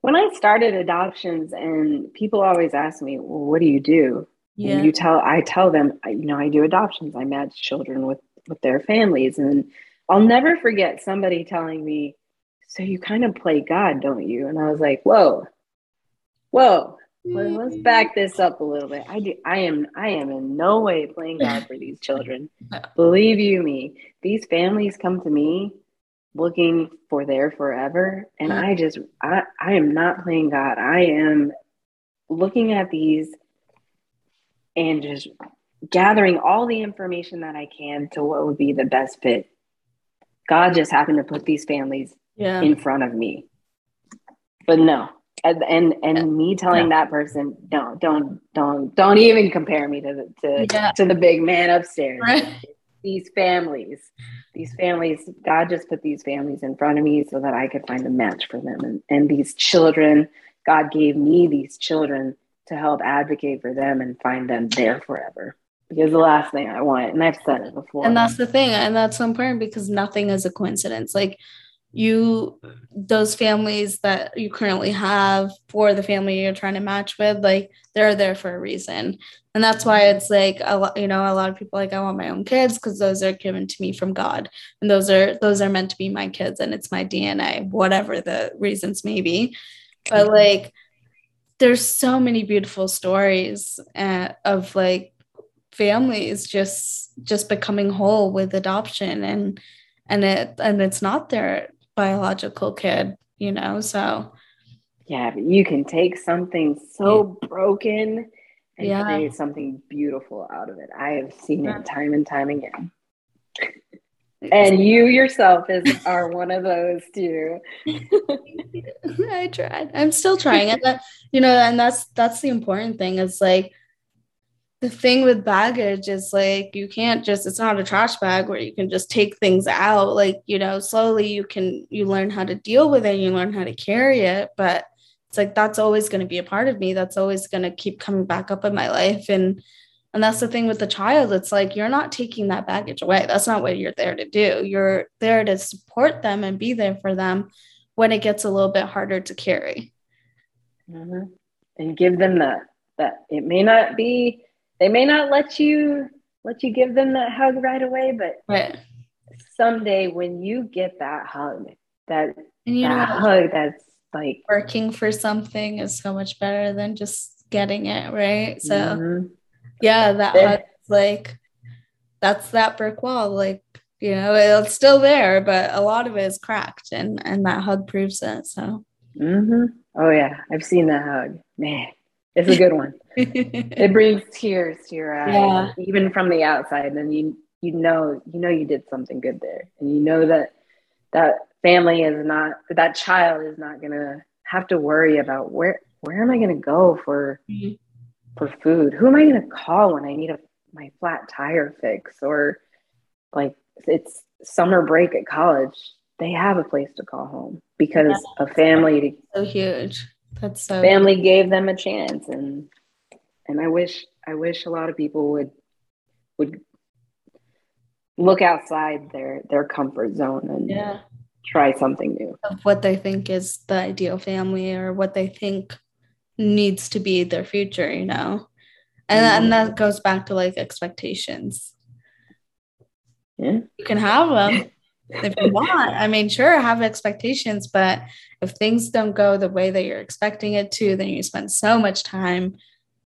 when I started adoptions and people always ask me, well, what do you do? Yeah. And you tell I tell them, you know, I do adoptions. I match children with with their families. And I'll never forget somebody telling me, so you kind of play God, don't you? And I was like, whoa, whoa, well, mm-hmm. let's back this up a little bit. I do. I am. I am in no way playing God for these children. Believe you me, these families come to me looking for their forever, and. I mm-hmm. just. I. I am not playing God. I am looking at these and just gathering all the information that I can to what would be the best fit. God just happened to put these families yeah. in front of me. But no, and and, and yeah. me telling yeah. that person don't don't don't don't even compare me to the to, yeah. to the big man upstairs right. these families these families god just put these families in front of me so that i could find a match for them and, and these children god gave me these children to help advocate for them and find them there forever because the last thing i want and i've said it before and that's the thing and that's so important because nothing is a coincidence like you those families that you currently have for the family you're trying to match with like they're there for a reason. And that's why it's like a lot you know a lot of people like i want my own kids because those are given to me from god. And those are those are meant to be my kids and it's my dna whatever the reasons may be. But like there's so many beautiful stories uh, of like families just just becoming whole with adoption and and it and it's not their biological kid, you know? So, yeah, but you can take something so broken and yeah. create something beautiful out of it. I have seen it time and time again. and you yourself is are one of those too. I tried. I'm still trying. And that, you know, and that's that's the important thing. Is like the thing with baggage is like you can't just it's not a trash bag where you can just take things out. Like you know slowly you can you learn how to deal with it you learn how to carry it but it's like that's always going to be a part of me. That's always going to keep coming back up in my life. And and that's the thing with the child. It's like you're not taking that baggage away. That's not what you're there to do. You're there to support them and be there for them when it gets a little bit harder to carry. Mm-hmm. and give them that that it may not be they may not let you let you give them that hug right away, but right. someday when you get that hug, that and you that know, hug that's like working for something is so much better than just getting it, right? So mm-hmm. yeah, that hug like that's that brick wall. Like, you know, it's still there, but a lot of it is cracked and and that hug proves it. So mm-hmm. oh yeah, I've seen that hug. Man, it's a good one. it brings tears to your eyes, yeah. even from the outside. And you you know you know you did something good there, and you know that that family is not that child is not gonna have to worry about where where am I gonna go for mm-hmm. for food? Who am I gonna call when I need a my flat tire fix or like it's summer break at college? They have a place to call home because yeah. a family so huge that's so family gave them a chance and and I wish I wish a lot of people would would look outside their their comfort zone and yeah. try something new. Of what they think is the ideal family or what they think needs to be their future, you know. And, mm-hmm. and that goes back to like expectations. Yeah. You can have them if you want. I mean, sure, have expectations, but if things don't go the way that you're expecting it to, then you spend so much time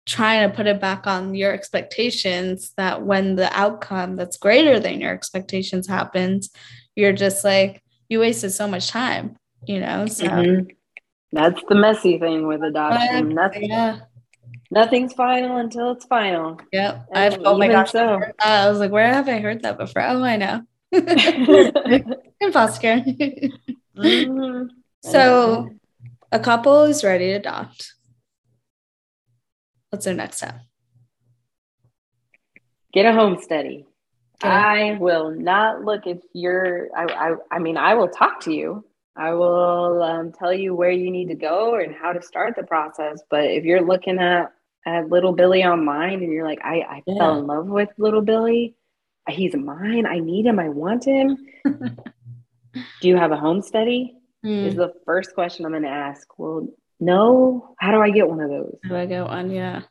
trying to put it back on your expectations that when the outcome that's greater than your expectations happens, you're just like, you wasted so much time, you know? So Mhm. That's the messy thing with adoption. Nothing, yeah. nothing's final until it's final. Yep. And I've oh my gosh. so. Uh, I was like, where have I heard that before? Oh, I know. Imposter. Mhm. so a couple is ready to adopt. What's their next step? Get a home study. Get I will not look if you're. I, I. I mean, I will talk to you. I will um, tell you where you need to go and how to start the process. But if you're looking at at little Billy online and you're like, I, I Yeah. fell in love with little Billy. He's mine. I need him. I want him. Do you have a home study? Is Hmm. the first question I'm going to ask. Well, no. How do I get one of those? Do I get one? Yeah.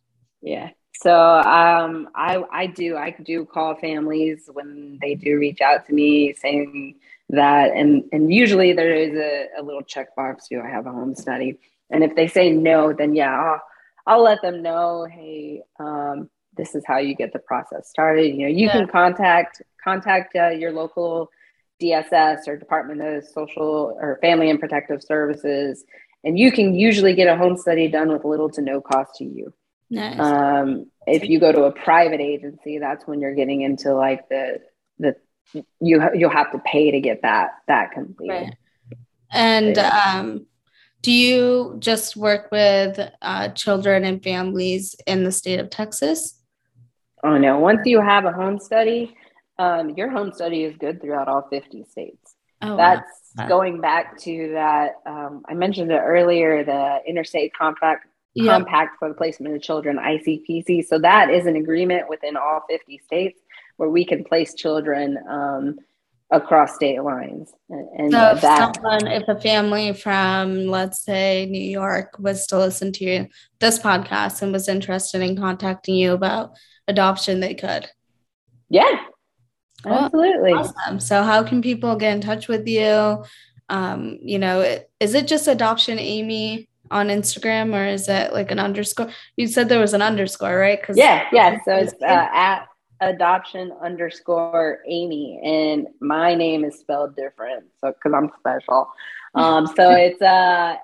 Yeah. So um, I I do I do call families when they do reach out to me saying that, and and usually there is a, a little checkbox. Do I have a home study? And if they say no, then yeah, I'll, I'll let them know. Hey, um, this is how you get the process started. You know, you can contact contact uh, your local DSS or Department of Social or Family and Protective Services, and you can usually get a home study done with little to no cost to you. Nice. Um, if you go to a private agency, that's when you're getting into like the the you you'll have to pay to get that that completed. Right. And um, do you just work with uh, children and families in the state of Texas? Oh no! Once you have a home study, um, your home study is good throughout all 50 states. Oh. That's Wow. Going back to that. Um, I mentioned it earlier, the Interstate Compact Yep. Compact for the Placement of Children (ICPC). So that is an agreement within all 50 states where we can place children um, across state lines, and, and So if that someone, if a family from, let's say, New York was to listen to this podcast and was interested in contacting you about adoption, they could. yeah, Absolutely. Awesome. So how can people get in touch with you? Um, you know, is it just adoption Aimee on Instagram or is it like an underscore? You said there was an underscore, right? Because Yeah, yeah. So it's uh, at adoption underscore Aimee, and my name is spelled different, so because I'm special. Um, so it's uh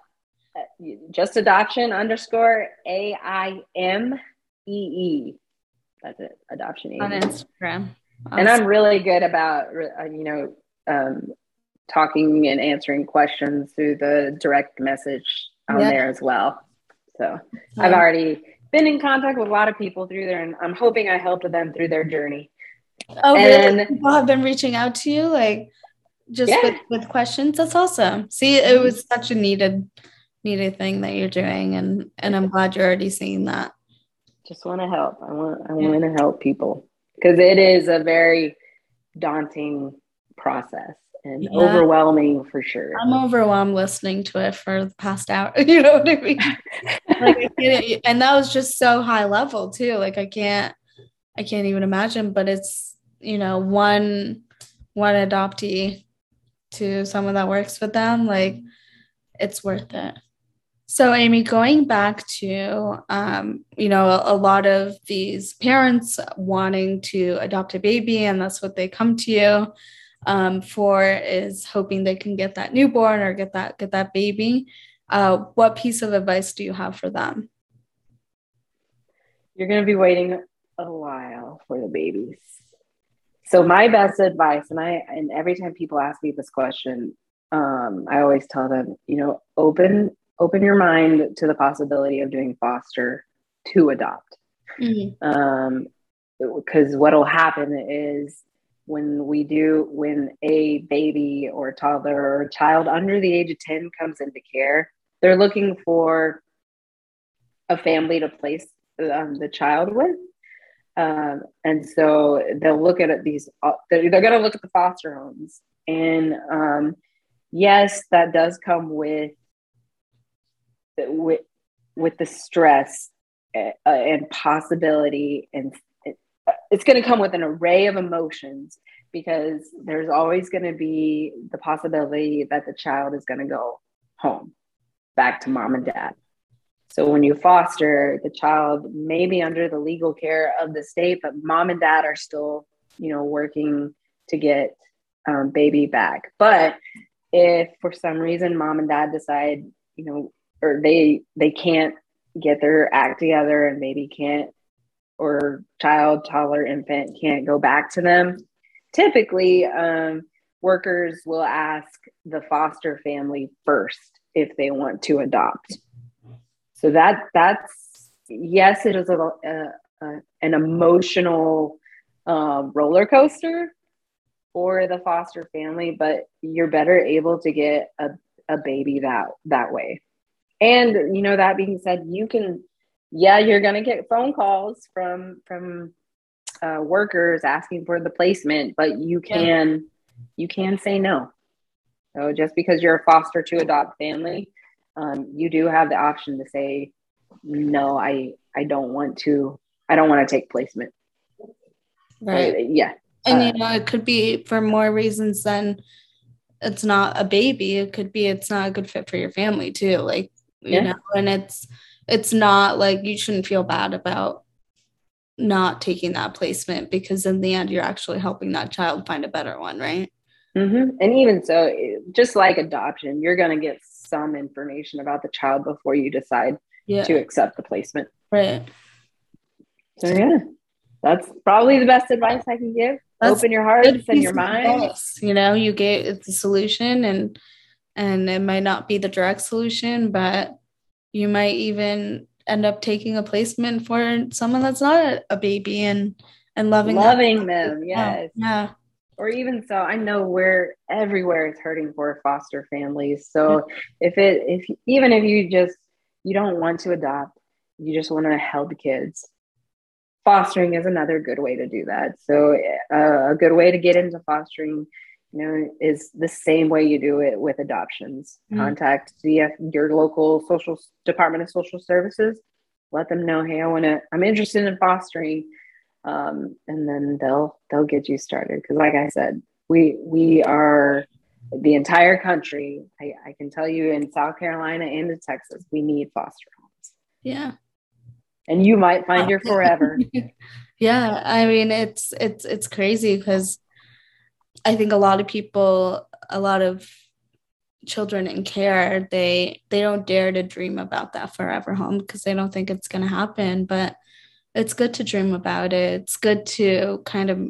just adoption underscore A I M E E. That's it. Adoption Aimee on Aimee. Instagram. And I'm really good about uh, you know um, talking and answering questions through the direct message on Yeah. there as well. So. I've already been in contact with a lot of people through there, and I'm hoping I helped them through their journey. Oh, really? and- People have been reaching out to you, like just Yeah. with, with questions. That's awesome. See, it was such a needed, needed thing that you're doing, and and I'm glad you're already seeing that. Just want to help. I want I want to help people because it is a very daunting process and Yeah. overwhelming for sure. I'm overwhelmed listening to it for the past hour. You know what I mean? like, I and that was just so high level too. Like I can't, I can't even imagine. But it's you know one one adoptee to someone that works with them. Like it's worth it. So Aimee, going back to um, you know a, a lot of these parents wanting to adopt a baby, and that's what they come to you um, for is hoping they can get that newborn or get that get that baby. Uh, what piece of advice do you have for them? You're going to be waiting a while for the babies. So my best advice, and I and every time people ask me this question, um, I always tell them, you know, open open your mind to the possibility of doing foster to adopt. um, because what'll happen is when we do when a baby or toddler or a child under the age of 10 comes into care they're looking for a family to place um, the child with. Um, and so they'll look at these uh, they're, they're going to look at the foster homes. And um, yes that does come with with with the stress uh, and possibility and it's going to come with an array of emotions because there's always going to be the possibility that the child is going to go home back to mom and dad. So when you foster the child may be under the legal care of the state but mom and dad are still you know working to get um, baby back. But if for some reason mom and dad decide you know or they they can't get their act together and maybe can't or child toddler infant can't go back to them. Typically um, workers will ask the foster family first if they want to adopt. So that that's yes it is a, a, a an emotional uh, roller coaster for the foster family but you're better able to get a, a baby that that way and you know that being said you can yeah you're to get phone calls from from uh, workers asking for the placement but you can you can say no. So just because you're a foster to adopt family um, you do have the option to say no i i don't want to i don't want to take placement. Right. uh, yeah. And uh, you know it could be for more reasons than it's not a baby it could be it's not a good fit for your family too like you yeah. know and it's it's not like you shouldn't feel bad about not taking that placement because in the end you're actually helping that child find a better one right mm-hmm. and even so just like adoption you're going to get some information about the child before you decide yeah. to accept the placement right so yeah that's probably the best advice i can give that's open your heart and your mind you know you get the solution and and it might not be the direct solution but you might even end up taking a placement for someone that's not a baby and and loving loving them, them yes. Yeah. Or even so i know where everywhere is hurting for foster families. So if it if even if you just you don't want to adopt you just want to help kids fostering is another good way to do that. So uh, a good way to get into fostering you know, is the same way you do it with adoptions. Mm-hmm. Contact the your local social department of social services. Let them know, hey, I want to. I'm interested in fostering, um, and then they'll they'll get you started. Because, like I said, we we are the entire country. I, I can tell you in South Carolina and in Texas, we need foster homes. Yeah, and you might find your forever. yeah, I mean, it's it's it's crazy because I think a lot of people, a lot of children in care, they they don't dare to dream about that forever home because they don't think it's going to happen. But it's good to dream about it. It's good to kind of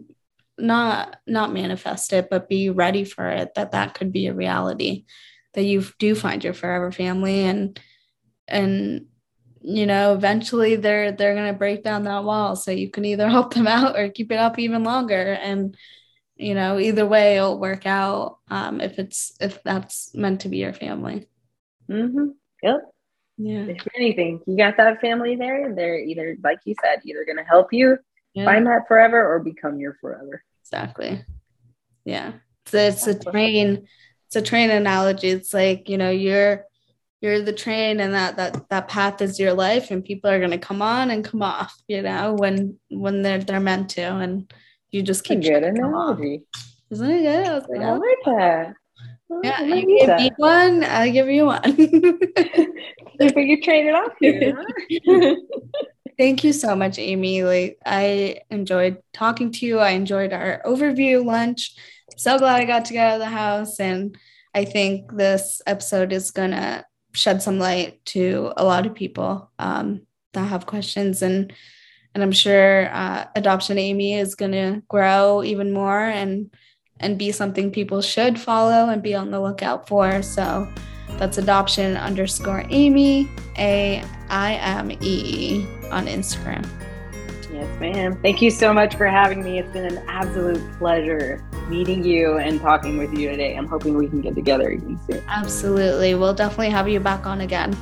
not not manifest it, but be ready for it. That that could be a reality. That you do find your forever family and and you know eventually they're they're going to break down that wall so you can either help them out or keep it up even longer and you know either way it'll work out um, if it's if that's meant to be your family. Mm-hmm. yep. Yeah. If anything you got that family there they're either like you said either going to help you yeah. find that forever or become your forever. Exactly. Yeah. So it's a train it's a train analogy. It's like you know you're you're the train and that that that path is your life and people are going to come on and come off you know when when they're they're meant to. And you just keep good analogy. Isn't it good? I, was like, I like that. yeah, you give me one, I'll give you one. if we could trade it off here. Thank you so much, Aimee. Like I enjoyed talking to you. I enjoyed our overview lunch. So glad I got to get out of the house. And I think this episode is gonna shed some light to a lot of people um, that have questions and and I'm sure uh, Adoption Aimee is going to grow even more and and be something people should follow and be on the lookout for. So that's adoption underscore Aimee A I M E E on Instagram. Yes, ma'am. Thank you so much for having me. It's been an absolute pleasure meeting you and talking with you today. I'm hoping we can get together again soon. Absolutely. We'll definitely have you back on again.